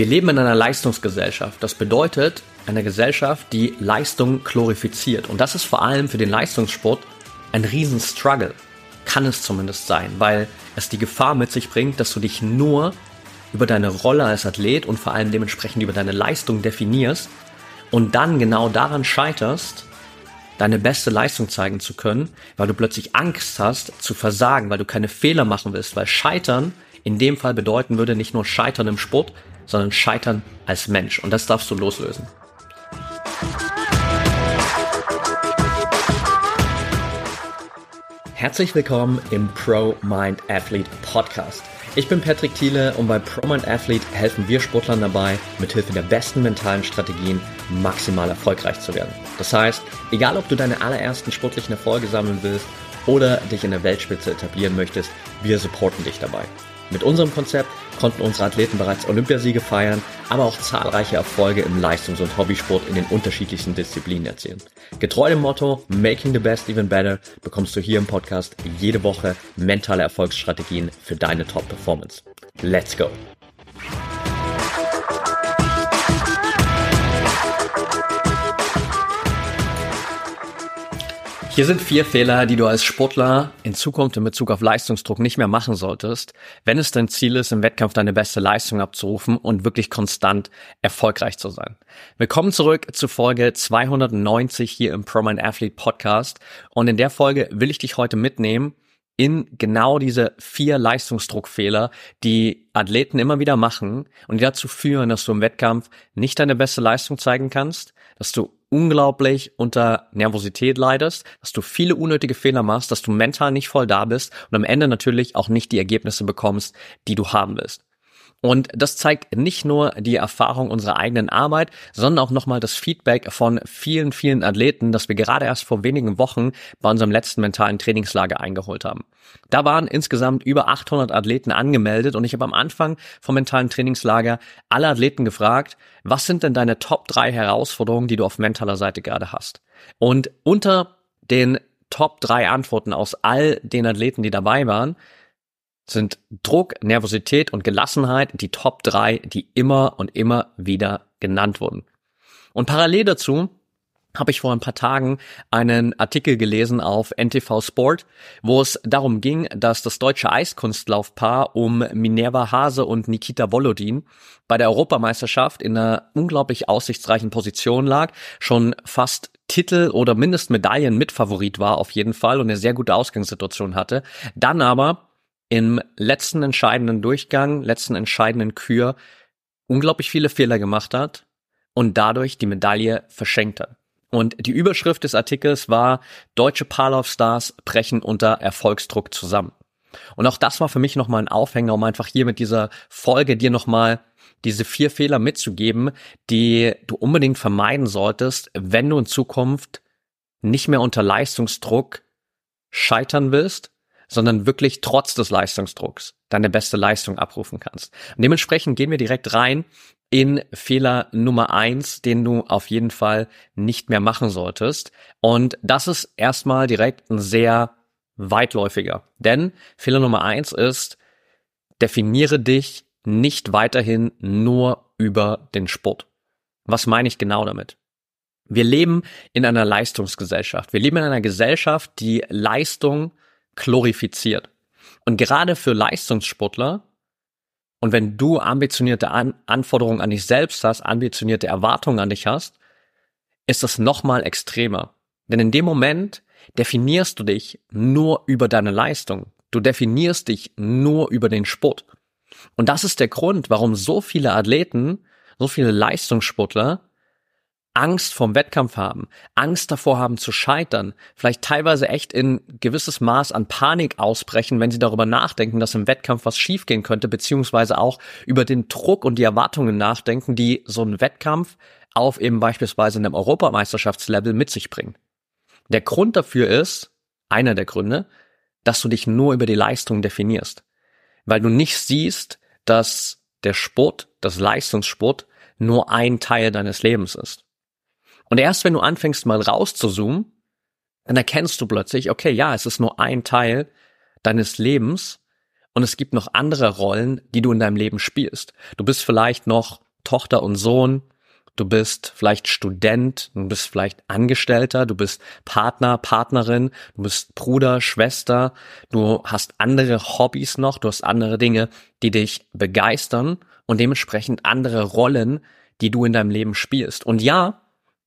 Wir leben in einer Leistungsgesellschaft. Das bedeutet eine Gesellschaft, die Leistung glorifiziert. Und das ist vor allem für den Leistungssport ein Riesenstruggle. Kann es zumindest sein, weil es die Gefahr mit sich bringt, dass du dich nur über deine Rolle als Athlet und vor allem dementsprechend über deine Leistung definierst und dann genau daran scheiterst, deine beste Leistung zeigen zu können, weil du plötzlich Angst hast zu versagen, weil du keine Fehler machen willst, weil Scheitern in dem Fall bedeuten würde nicht nur Scheitern im Sport, sondern Scheitern als Mensch. Und das darfst du loslösen. Herzlich willkommen im Pro Mind Athlete Podcast. Ich bin Patrick Thiele und bei Pro Mind Athlete helfen wir Sportlern dabei, mithilfe der besten mentalen Strategien maximal erfolgreich zu werden. Das heißt, egal ob du deine allerersten sportlichen Erfolge sammeln willst oder dich in der Weltspitze etablieren möchtest, wir supporten dich dabei. Mit unserem Konzept konnten unsere Athleten bereits Olympiasiege feiern, aber auch zahlreiche Erfolge im Leistungs- und Hobbysport in den unterschiedlichsten Disziplinen erzielen. Getreu dem Motto Making the Best Even Better bekommst du hier im Podcast jede Woche mentale Erfolgsstrategien für deine Top-Performance. Let's go! Hier sind vier Fehler, die du als Sportler in Zukunft in Bezug auf Leistungsdruck nicht mehr machen solltest, wenn es dein Ziel ist, im Wettkampf deine beste Leistung abzurufen und wirklich konstant erfolgreich zu sein. Willkommen zurück zu Folge 290 hier im ProMind Athlete Podcast. Und in der Folge will ich dich heute mitnehmen in genau diese vier Leistungsdruckfehler, die Athleten immer wieder machen und die dazu führen, dass du im Wettkampf nicht deine beste Leistung zeigen kannst, dass du unglaublich unter Nervosität leidest, dass du viele unnötige Fehler machst, dass du mental nicht voll da bist und am Ende natürlich auch nicht die Ergebnisse bekommst, die du haben willst. Und das zeigt nicht nur die Erfahrung unserer eigenen Arbeit, sondern auch nochmal das Feedback von vielen, vielen Athleten, das wir gerade erst vor wenigen Wochen bei unserem letzten mentalen Trainingslager eingeholt haben. Da waren insgesamt über 800 Athleten angemeldet und ich habe am Anfang vom mentalen Trainingslager alle Athleten gefragt, was sind denn deine Top 3 Herausforderungen, die du auf mentaler Seite gerade hast? Und unter den Top 3 Antworten aus all den Athleten, die dabei waren, sind Druck, Nervosität und Gelassenheit die Top 3, die immer und immer wieder genannt wurden. Und parallel dazu habe ich vor ein paar Tagen einen Artikel gelesen auf NTV Sport, wo es darum ging, dass das deutsche Eiskunstlaufpaar um Minerva Hase und Nikita Volodin bei der Europameisterschaft in einer unglaublich aussichtsreichen Position lag, schon fast Titel oder mindestens Medaillen Mitfavorit war auf jeden Fall und eine sehr gute Ausgangssituation hatte, dann aber im letzten entscheidenden Durchgang, letzten entscheidenden Kür unglaublich viele Fehler gemacht hat und dadurch die Medaille verschenkt hat. Und die Überschrift des Artikels war, deutsche Parlauf-Stars brechen unter Erfolgsdruck zusammen. Und auch das war für mich nochmal ein Aufhänger, um einfach hier mit dieser Folge dir nochmal diese vier Fehler mitzugeben, die du unbedingt vermeiden solltest, wenn du in Zukunft nicht mehr unter Leistungsdruck scheitern willst, sondern wirklich trotz des Leistungsdrucks deine beste Leistung abrufen kannst. Und dementsprechend gehen wir direkt rein in Fehler Nummer eins, den du auf jeden Fall nicht mehr machen solltest. Und das ist erstmal direkt ein sehr weitläufiger. Denn Fehler Nummer eins ist, definiere dich nicht weiterhin nur über den Sport. Was meine ich genau damit? Wir leben in einer Leistungsgesellschaft. Wir leben in einer Gesellschaft, die Leistung glorifiziert. Und gerade für Leistungssportler und wenn du ambitionierte an Anforderungen an dich selbst hast, ambitionierte Erwartungen an dich hast, ist das nochmal extremer. Denn in dem Moment definierst du dich nur über deine Leistung. Du definierst dich nur über den Sport. Und das ist der Grund, warum so viele Athleten, so viele Leistungssportler Angst vom Wettkampf haben, Angst davor haben zu scheitern, vielleicht teilweise echt in gewisses Maß an Panik ausbrechen, wenn sie darüber nachdenken, dass im Wettkampf was schiefgehen könnte, beziehungsweise auch über den Druck und die Erwartungen nachdenken, die so ein Wettkampf auf eben beispielsweise einem Europameisterschaftslevel mit sich bringt. Der Grund dafür ist, einer der Gründe, dass du dich nur über die Leistung definierst, weil du nicht siehst, dass der Sport, das Leistungssport nur ein Teil deines Lebens ist. Und erst wenn du anfängst mal rauszuzoomen, dann erkennst du plötzlich, okay, ja, es ist nur ein Teil deines Lebens und es gibt noch andere Rollen, die du in deinem Leben spielst. Du bist vielleicht noch Tochter und Sohn, du bist vielleicht Student, du bist vielleicht Angestellter, du bist Partner, Partnerin, du bist Bruder, Schwester, du hast andere Hobbys noch, du hast andere Dinge, die dich begeistern und dementsprechend andere Rollen, die du in deinem Leben spielst. Und ja,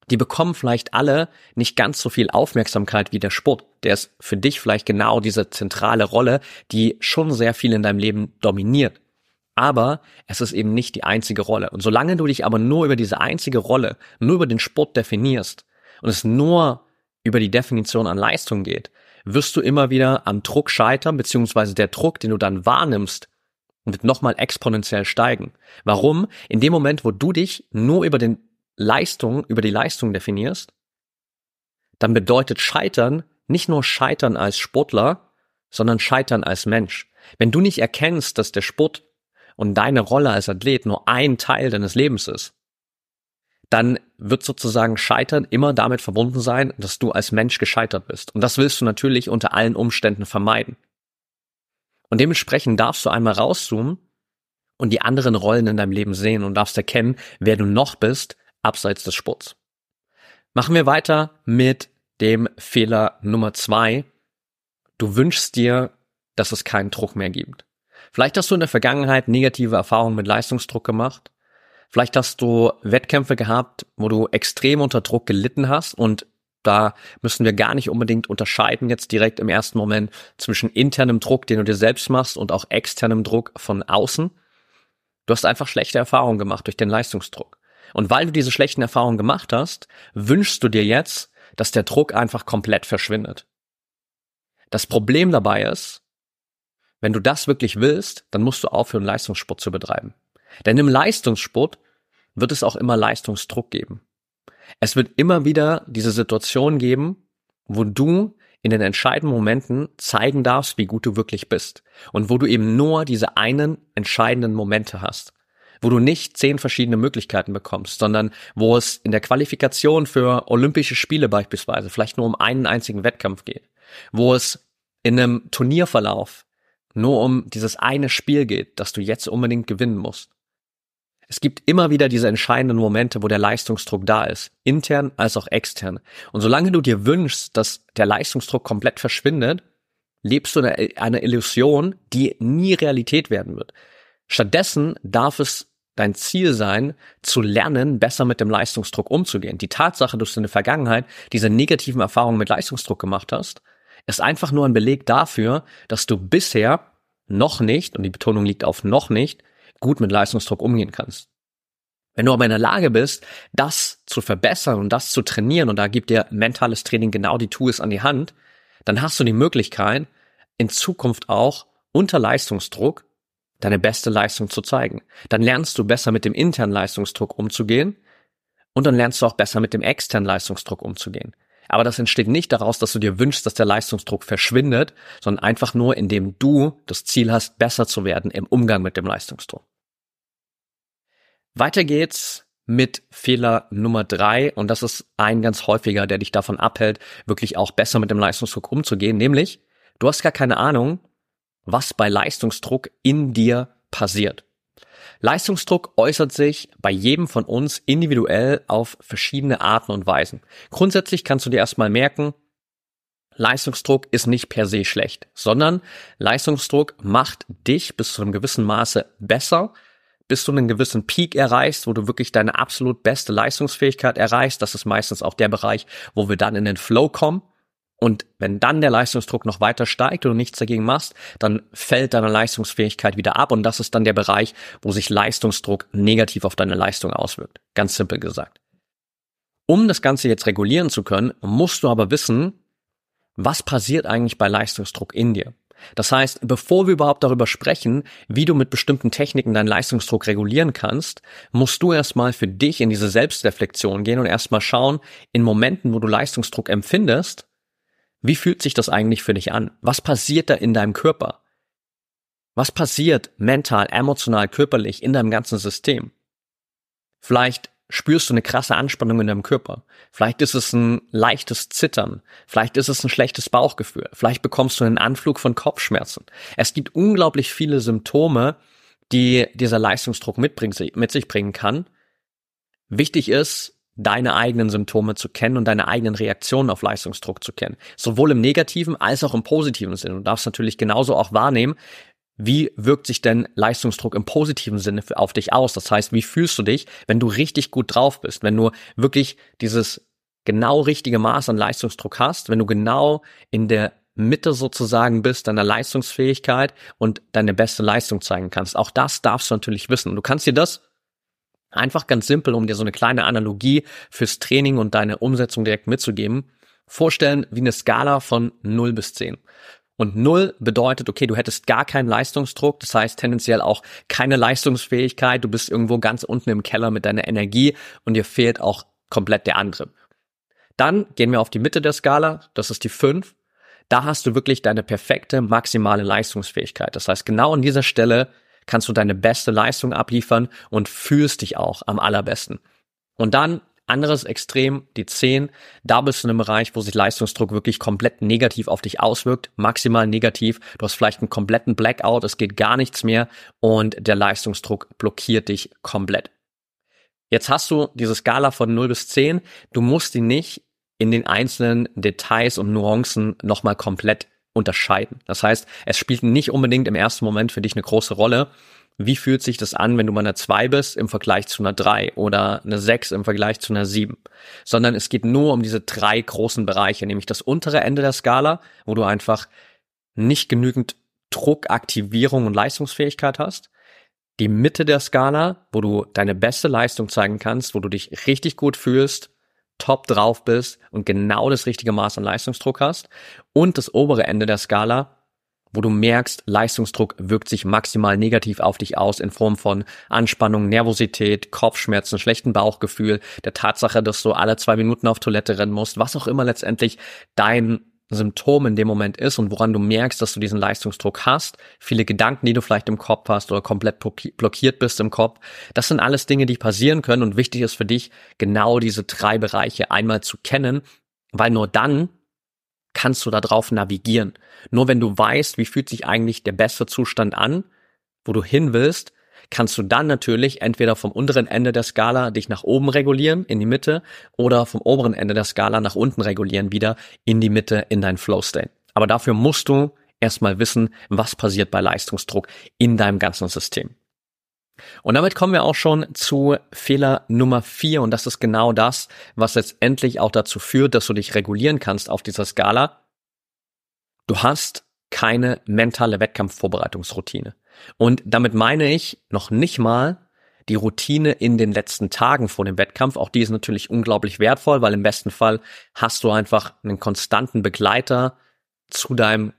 die bekommen vielleicht alle nicht ganz so viel Aufmerksamkeit wie der Sport. Der ist für dich vielleicht genau diese zentrale Rolle, die schon sehr viel in deinem Leben dominiert. Aber es ist eben nicht die einzige Rolle. Und solange du dich aber nur über diese einzige Rolle, nur über den Sport definierst und es nur über die Definition an Leistung geht, wirst du immer wieder am Druck scheitern, beziehungsweise der Druck, den du dann wahrnimmst, wird nochmal exponentiell steigen. Warum? In dem Moment, wo du dich nur über den Leistung, über die Leistung definierst, dann bedeutet Scheitern nicht nur Scheitern als Sportler, sondern Scheitern als Mensch. Wenn du nicht erkennst, dass der Sport und deine Rolle als Athlet nur ein Teil deines Lebens ist, dann wird sozusagen Scheitern immer damit verbunden sein, dass du als Mensch gescheitert bist. Und das willst du natürlich unter allen Umständen vermeiden. Und dementsprechend darfst du einmal rauszoomen und die anderen Rollen in deinem Leben sehen und darfst erkennen, wer du noch bist, abseits des Sports. Machen wir weiter mit dem Fehler Nummer zwei. Du wünschst dir, dass es keinen Druck mehr gibt. Vielleicht hast du in der Vergangenheit negative Erfahrungen mit Leistungsdruck gemacht. Vielleicht hast du Wettkämpfe gehabt, wo du extrem unter Druck gelitten hast und da müssen wir gar nicht unbedingt unterscheiden jetzt direkt im ersten Moment zwischen internem Druck, den du dir selbst machst und auch externem Druck von außen. Du hast einfach schlechte Erfahrungen gemacht durch den Leistungsdruck. Und weil du diese schlechten Erfahrungen gemacht hast, wünschst du dir jetzt, dass der Druck einfach komplett verschwindet. Das Problem dabei ist, wenn du das wirklich willst, dann musst du aufhören, Leistungssport zu betreiben. Denn im Leistungssport wird es auch immer Leistungsdruck geben. Es wird immer wieder diese Situation geben, wo du in den entscheidenden Momenten zeigen darfst, wie gut du wirklich bist. Und wo du eben nur diese einen entscheidenden Momente hast wo du nicht zehn verschiedene Möglichkeiten bekommst, sondern wo es in der Qualifikation für Olympische Spiele beispielsweise vielleicht nur um einen einzigen Wettkampf geht, wo es in einem Turnierverlauf nur um dieses eine Spiel geht, das du jetzt unbedingt gewinnen musst. Es gibt immer wieder diese entscheidenden Momente, wo der Leistungsdruck da ist, intern als auch extern. Und solange du dir wünschst, dass der Leistungsdruck komplett verschwindet, lebst du eine, eine Illusion, die nie Realität werden wird. Stattdessen darf es dein Ziel sein, zu lernen, besser mit dem Leistungsdruck umzugehen. Die Tatsache, dass du in der Vergangenheit diese negativen Erfahrungen mit Leistungsdruck gemacht hast, ist einfach nur ein Beleg dafür, dass du bisher noch nicht, und die Betonung liegt auf noch nicht, gut mit Leistungsdruck umgehen kannst. Wenn du aber in der Lage bist, das zu verbessern und das zu trainieren, und da gibt dir mentales Training genau die Tools an die Hand, dann hast du die Möglichkeit, in Zukunft auch unter Leistungsdruck deine beste Leistung zu zeigen. Dann lernst du besser mit dem internen Leistungsdruck umzugehen und dann lernst du auch besser mit dem externen Leistungsdruck umzugehen. Aber das entsteht nicht daraus, dass du dir wünschst, dass der Leistungsdruck verschwindet, sondern einfach nur, indem du das Ziel hast, besser zu werden im Umgang mit dem Leistungsdruck. Weiter geht's mit Fehler Nummer drei und das ist ein ganz häufiger, der dich davon abhält, wirklich auch besser mit dem Leistungsdruck umzugehen, nämlich du hast gar keine Ahnung, was bei Leistungsdruck in dir passiert. Leistungsdruck äußert sich bei jedem von uns individuell auf verschiedene Arten und Weisen. Grundsätzlich kannst du dir erstmal merken, Leistungsdruck ist nicht per se schlecht, sondern Leistungsdruck macht dich bis zu einem gewissen Maße besser, bis du einen gewissen Peak erreichst, wo du wirklich deine absolut beste Leistungsfähigkeit erreichst. Das ist meistens auch der Bereich, wo wir dann in den Flow kommen. Und wenn dann der Leistungsdruck noch weiter steigt und du nichts dagegen machst, dann fällt deine Leistungsfähigkeit wieder ab und das ist dann der Bereich, wo sich Leistungsdruck negativ auf deine Leistung auswirkt. Ganz simpel gesagt. Um das Ganze jetzt regulieren zu können, musst du aber wissen, was passiert eigentlich bei Leistungsdruck in dir. Das heißt, bevor wir überhaupt darüber sprechen, wie du mit bestimmten Techniken deinen Leistungsdruck regulieren kannst, musst du erstmal für dich in diese Selbstreflexion gehen und erstmal schauen, in Momenten, wo du Leistungsdruck empfindest, wie fühlt sich das eigentlich für dich an? Was passiert da in deinem Körper? Was passiert mental, emotional, körperlich in deinem ganzen System? Vielleicht spürst du eine krasse Anspannung in deinem Körper. Vielleicht ist es ein leichtes Zittern. Vielleicht ist es ein schlechtes Bauchgefühl. Vielleicht bekommst du einen Anflug von Kopfschmerzen. Es gibt unglaublich viele Symptome, die dieser Leistungsdruck mit sich bringen kann. Wichtig ist, deine eigenen Symptome zu kennen und deine eigenen Reaktionen auf Leistungsdruck zu kennen. Sowohl im negativen als auch im positiven Sinne. Du darfst natürlich genauso auch wahrnehmen, wie wirkt sich denn Leistungsdruck im positiven Sinne auf dich aus? Das heißt, wie fühlst du dich, wenn du richtig gut drauf bist, wenn du wirklich dieses genau richtige Maß an Leistungsdruck hast, wenn du genau in der Mitte sozusagen bist, deiner Leistungsfähigkeit und deine beste Leistung zeigen kannst. Auch das darfst du natürlich wissen. du kannst dir das einfach ganz simpel, um dir so eine kleine Analogie fürs Training und deine Umsetzung direkt mitzugeben, vorstellen wie eine Skala von 0 bis 10. Und 0 bedeutet, okay, du hättest gar keinen Leistungsdruck, das heißt tendenziell auch keine Leistungsfähigkeit, du bist irgendwo ganz unten im Keller mit deiner Energie und dir fehlt auch komplett der Antrieb. Dann gehen wir auf die Mitte der Skala, das ist die 5. Da hast du wirklich deine perfekte maximale Leistungsfähigkeit. Das heißt, genau an dieser Stelle kannst du deine beste Leistung abliefern und fühlst dich auch am allerbesten. Und dann anderes Extrem, die 10, da bist du in einem Bereich, wo sich Leistungsdruck wirklich komplett negativ auf dich auswirkt, maximal negativ. Du hast vielleicht einen kompletten Blackout, es geht gar nichts mehr und der Leistungsdruck blockiert dich komplett. Jetzt hast du diese Skala von 0 bis 10. Du musst die nicht in den einzelnen Details und Nuancen nochmal komplett unterscheiden. Das heißt, es spielt nicht unbedingt im ersten Moment für dich eine große Rolle. Wie fühlt sich das an, wenn du bei einer 2 bist im Vergleich zu einer 3 oder eine 6 im Vergleich zu einer 7? Sondern es geht nur um diese drei großen Bereiche, nämlich das untere Ende der Skala, wo du einfach nicht genügend Druck, Aktivierung und Leistungsfähigkeit hast die Mitte der Skala, wo du deine beste Leistung zeigen kannst, wo du dich richtig gut fühlst, top drauf bist und genau das richtige Maß an Leistungsdruck hast. Und das obere Ende der Skala, wo du merkst, Leistungsdruck wirkt sich maximal negativ auf dich aus in Form von Anspannung, Nervosität, Kopfschmerzen, schlechten Bauchgefühl, der Tatsache, dass du alle zwei Minuten auf Toilette rennen musst, was auch immer letztendlich dein Symptom in dem Moment ist und woran du merkst, dass du diesen Leistungsdruck hast, viele Gedanken, die du vielleicht im Kopf hast oder komplett blockiert bist im Kopf, das sind alles Dinge, die passieren können und wichtig ist für dich, genau diese drei Bereiche einmal zu kennen, weil nur dann kannst du darauf navigieren. Nur wenn du weißt, wie fühlt sich eigentlich der beste Zustand an, wo du hin willst, kannst du dann natürlich entweder vom unteren Ende der Skala dich nach oben regulieren, in die Mitte, oder vom oberen Ende der Skala nach unten regulieren, wieder in die Mitte, in dein Flow State. Aber dafür musst du erstmal wissen, was passiert bei Leistungsdruck in deinem ganzen System. Und damit kommen wir auch schon zu Fehler Nummer vier und das ist genau das, was letztendlich auch dazu führt, dass du dich regulieren kannst auf dieser Skala. Du hast keine mentale Wettkampfvorbereitungsroutine. Und damit meine ich noch nicht mal die Routine in den letzten Tagen vor dem Wettkampf. Auch die ist natürlich unglaublich wertvoll, weil im besten Fall hast du einfach einen konstanten Begleiter zu deinem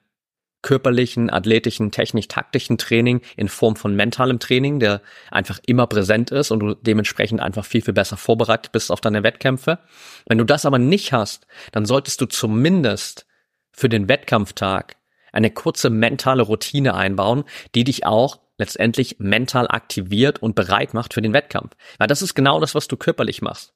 körperlichen, athletischen, technisch-taktischen Training in Form von mentalem Training, der einfach immer präsent ist und du dementsprechend einfach viel, viel besser vorbereitet bist auf deine Wettkämpfe. Wenn du das aber nicht hast, dann solltest du zumindest für den Wettkampftag eine kurze mentale Routine einbauen, die dich auch letztendlich mental aktiviert und bereit macht für den Wettkampf. Weil das ist genau das, was du körperlich machst.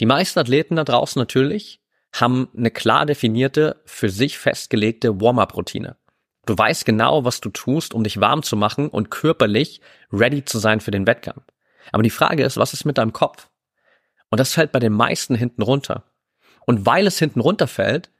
Die meisten Athleten da draußen natürlich haben eine klar definierte, für sich festgelegte Warm-up-Routine. Du weißt genau, was du tust, um dich warm zu machen und körperlich ready zu sein für den Wettkampf. Aber die Frage ist, was ist mit deinem Kopf? Und das fällt bei den meisten hinten runter. Und weil es hinten runterfällt,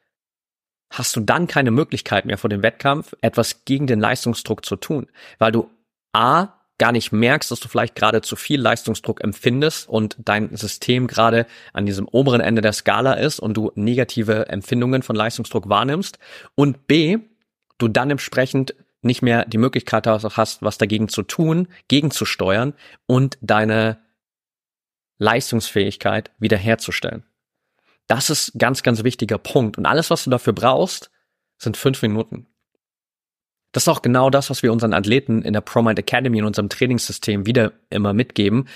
hast du dann keine Möglichkeit mehr vor dem Wettkampf, etwas gegen den Leistungsdruck zu tun, weil du A, gar nicht merkst, dass du vielleicht gerade zu viel Leistungsdruck empfindest und dein System gerade an diesem oberen Ende der Skala ist und du negative Empfindungen von Leistungsdruck wahrnimmst und B, du dann entsprechend nicht mehr die Möglichkeit hast, was dagegen zu tun, gegenzusteuern und deine Leistungsfähigkeit wiederherzustellen. Das ist ganz, ganz wichtiger Punkt. Und alles, was du dafür brauchst, sind fünf Minuten. Das ist auch genau das, was wir unseren Athleten in der ProMind Academy in unserem Trainingssystem wieder immer mitgeben.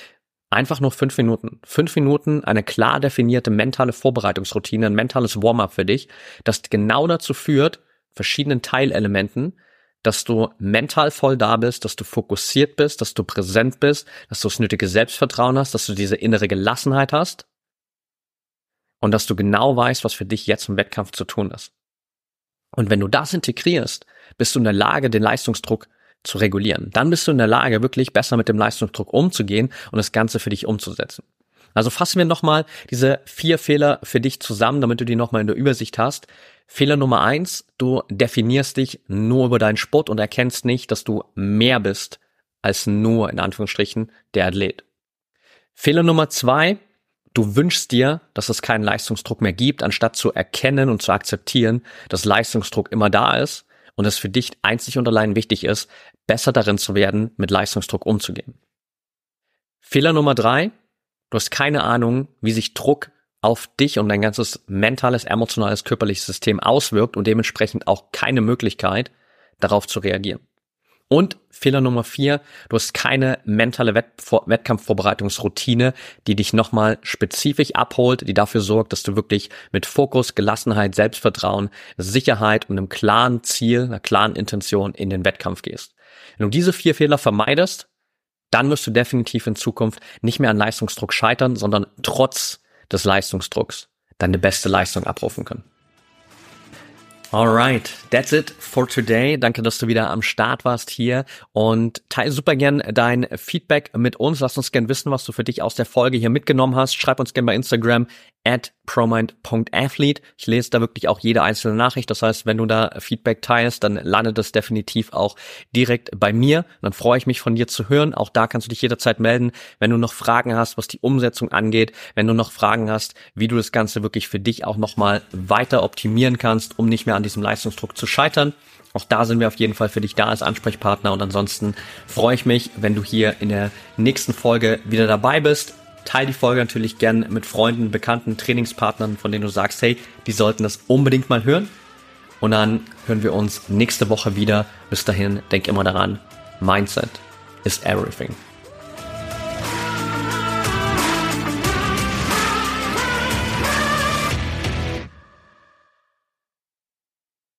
Einfach nur fünf Minuten. Fünf Minuten, eine klar definierte mentale Vorbereitungsroutine, ein mentales Warm-up für dich, das genau dazu führt, verschiedenen Teilelementen, dass du mental voll da bist, dass du fokussiert bist, dass du präsent bist, dass du das nötige Selbstvertrauen hast, dass du diese innere Gelassenheit hast und dass du genau weißt, was für dich jetzt im Wettkampf zu tun ist. Und wenn du das integrierst, bist du in der Lage, den Leistungsdruck zu regulieren. Dann bist du in der Lage, wirklich besser mit dem Leistungsdruck umzugehen und das Ganze für dich umzusetzen. Also fassen wir nochmal diese vier Fehler für dich zusammen, damit du die nochmal in der Übersicht hast. Fehler Nummer eins, du definierst dich nur über deinen Sport und erkennst nicht, dass du mehr bist als nur, in Anführungsstrichen, der Athlet. Fehler Nummer zwei, du wünschst dir, dass es keinen Leistungsdruck mehr gibt, anstatt zu erkennen und zu akzeptieren, dass Leistungsdruck immer da ist und es für dich einzig und allein wichtig ist, besser darin zu werden, mit Leistungsdruck umzugehen. Fehler Nummer drei, Du hast keine Ahnung, wie sich Druck auf dich und dein ganzes mentales, emotionales, körperliches System auswirkt und dementsprechend auch keine Möglichkeit, darauf zu reagieren. Und Fehler Nummer vier, du hast keine mentale Wett Wettkampfvorbereitungsroutine, die dich nochmal spezifisch abholt, die dafür sorgt, dass du wirklich mit Fokus, Gelassenheit, Selbstvertrauen, Sicherheit und einem klaren Ziel, einer klaren Intention in den Wettkampf gehst. Wenn du diese vier Fehler vermeidest, dann wirst du definitiv in Zukunft nicht mehr an Leistungsdruck scheitern, sondern trotz des Leistungsdrucks deine beste Leistung abrufen können. Alright, that's it for today. Danke, dass du wieder am Start warst hier und teile super gern dein Feedback mit uns. Lass uns gern wissen, was du für dich aus der Folge hier mitgenommen hast. Schreib uns gern bei Instagram at promind.athlete. Ich lese da wirklich auch jede einzelne Nachricht. Das heißt, wenn du da Feedback teilst, dann landet das definitiv auch direkt bei mir. Dann freue ich mich von dir zu hören. Auch da kannst du dich jederzeit melden, wenn du noch Fragen hast, was die Umsetzung angeht, wenn du noch Fragen hast, wie du das Ganze wirklich für dich auch nochmal weiter optimieren kannst, um nicht mehr an diesem Leistungsdruck zu scheitern. Auch da sind wir auf jeden Fall für dich da als Ansprechpartner und ansonsten freue ich mich, wenn du hier in der nächsten Folge wieder dabei bist. Teil die Folge natürlich gern mit Freunden, Bekannten, Trainingspartnern, von denen du sagst, hey, die sollten das unbedingt mal hören. Und dann hören wir uns nächste Woche wieder. Bis dahin, denk immer daran, Mindset is everything.